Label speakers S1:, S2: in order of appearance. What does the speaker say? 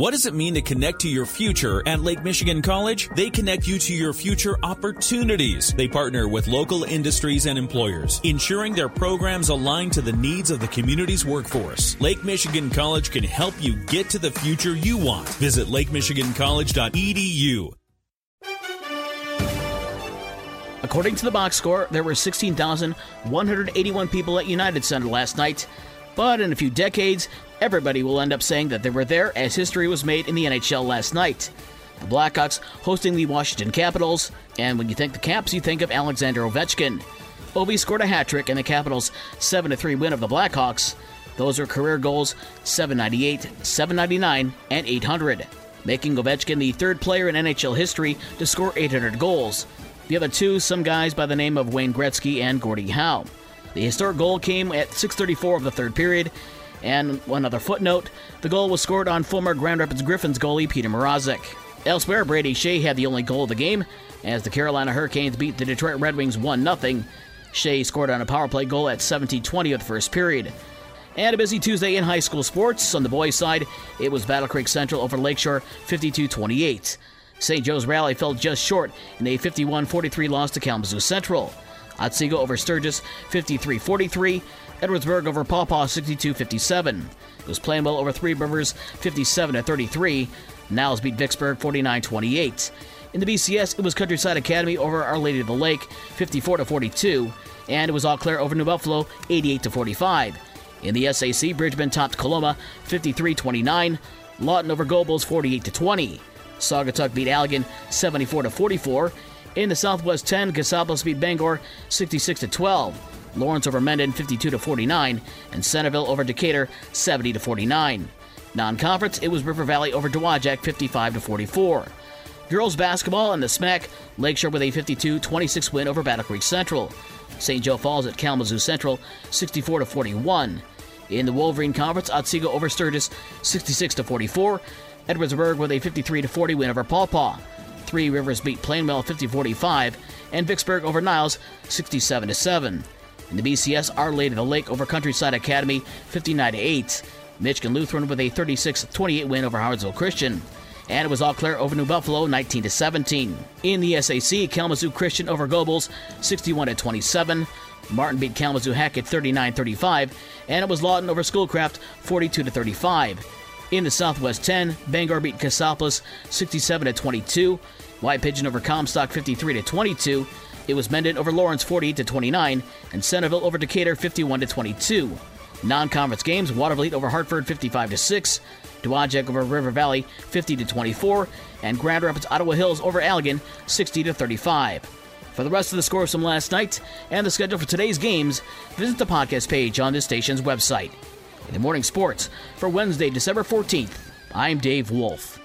S1: What does it mean to connect to your future at Lake Michigan College? They connect you to your future opportunities. They partner with local industries and employers, ensuring their programs align to the needs of the community's workforce. Lake Michigan College can help you get to the future you want. Visit lakemichigancollege.edu.
S2: According to the box score, there were 16,181 people at United Center last night. But in a few decades, everybody will end up saying that they were there as history was made in the NHL last night. The Blackhawks hosting the Washington Capitals, and when you think the Caps, you think of Alexander Ovechkin. Ovi scored a hat trick in the Capitals' 7 3 win of the Blackhawks. Those are career goals 798, 799, and 800, making Ovechkin the third player in NHL history to score 800 goals. The other two, some guys by the name of Wayne Gretzky and Gordie Howe. The historic goal came at 6:34 of the third period, and one other footnote: the goal was scored on former Grand Rapids Griffins goalie Petr Mrazek. Elsewhere, Brady Skjei had the only goal of the game as the Carolina Hurricanes beat the Detroit Red Wings 1 0. Skjei scored on a power play goal at 17:20 of the first period. And a busy Tuesday in high school sports. On the boys' side, it was Battle Creek Central over Lakeshore 52 28. St. Joe's Rally fell just short in a 51 43 loss to Kalamazoo Central. Otsego over Sturgis 53 43. Edwardsburg over Paw Paw 62 57. It was Plainwell over Three Rivers 57 33. Niles beat Vicksburg 49 28. In the BCS, it was Countryside Academy over Our Lady of the Lake 54 42. And it was Eau Claire over New Buffalo 88 45. In the SAC, Bridgman topped Coloma 53 29. Lawton over Gobles 48 20. Saugatuck beat Allegan 74 to 44. In the Southwest 10, Cassopolis beat Bangor 66 to 12. Lawrence over Mendon 52 to 49, and Centreville over Decatur 70 to 49. Non-conference, it was River Valley over Dowagiac 55 to 44. Girls basketball and the SMAC, Lakeshore with a 52-26 win over Battle Creek Central. St. Joe Falls at Kalamazoo Central 64 to 41. In the Wolverine Conference, Otsego over Sturgis 66 to 44. Edwardsburg with a 53 40 win over Paw Paw. Three Rivers beat Plainwell 50 45, and Vicksburg over Niles 67 7. In the BCS, Our Lady of the Lake over Countryside Academy 59 8. Michigan Lutheran with a 36 28 win over Howardsville Christian. And it was Eau Claire over New Buffalo 19 17. In the SAC, Kalamazoo Christian over Gobles 61 27. Martin beat Kalamazoo Hackett 39 35, and it was Lawton over Schoolcraft 42 35. In the Southwest 10, Bangor beat Cassopolis 67 to 22. White Pigeon over Comstock 53 to 22. It was Mendon over Lawrence 48 to 29, and Centreville over Decatur 51 to 22. Non-conference games: Watervliet over Hartford 55 to 6. Dowagiac over River Valley 50 to 24, and Grand Rapids Ottawa Hills over Allegan 60 to 35. For the rest of the scores from last night and the schedule for today's games, visit the podcast page on this station's website. In the morning sports for Wednesday, December 14th, I'm Dave Wolf.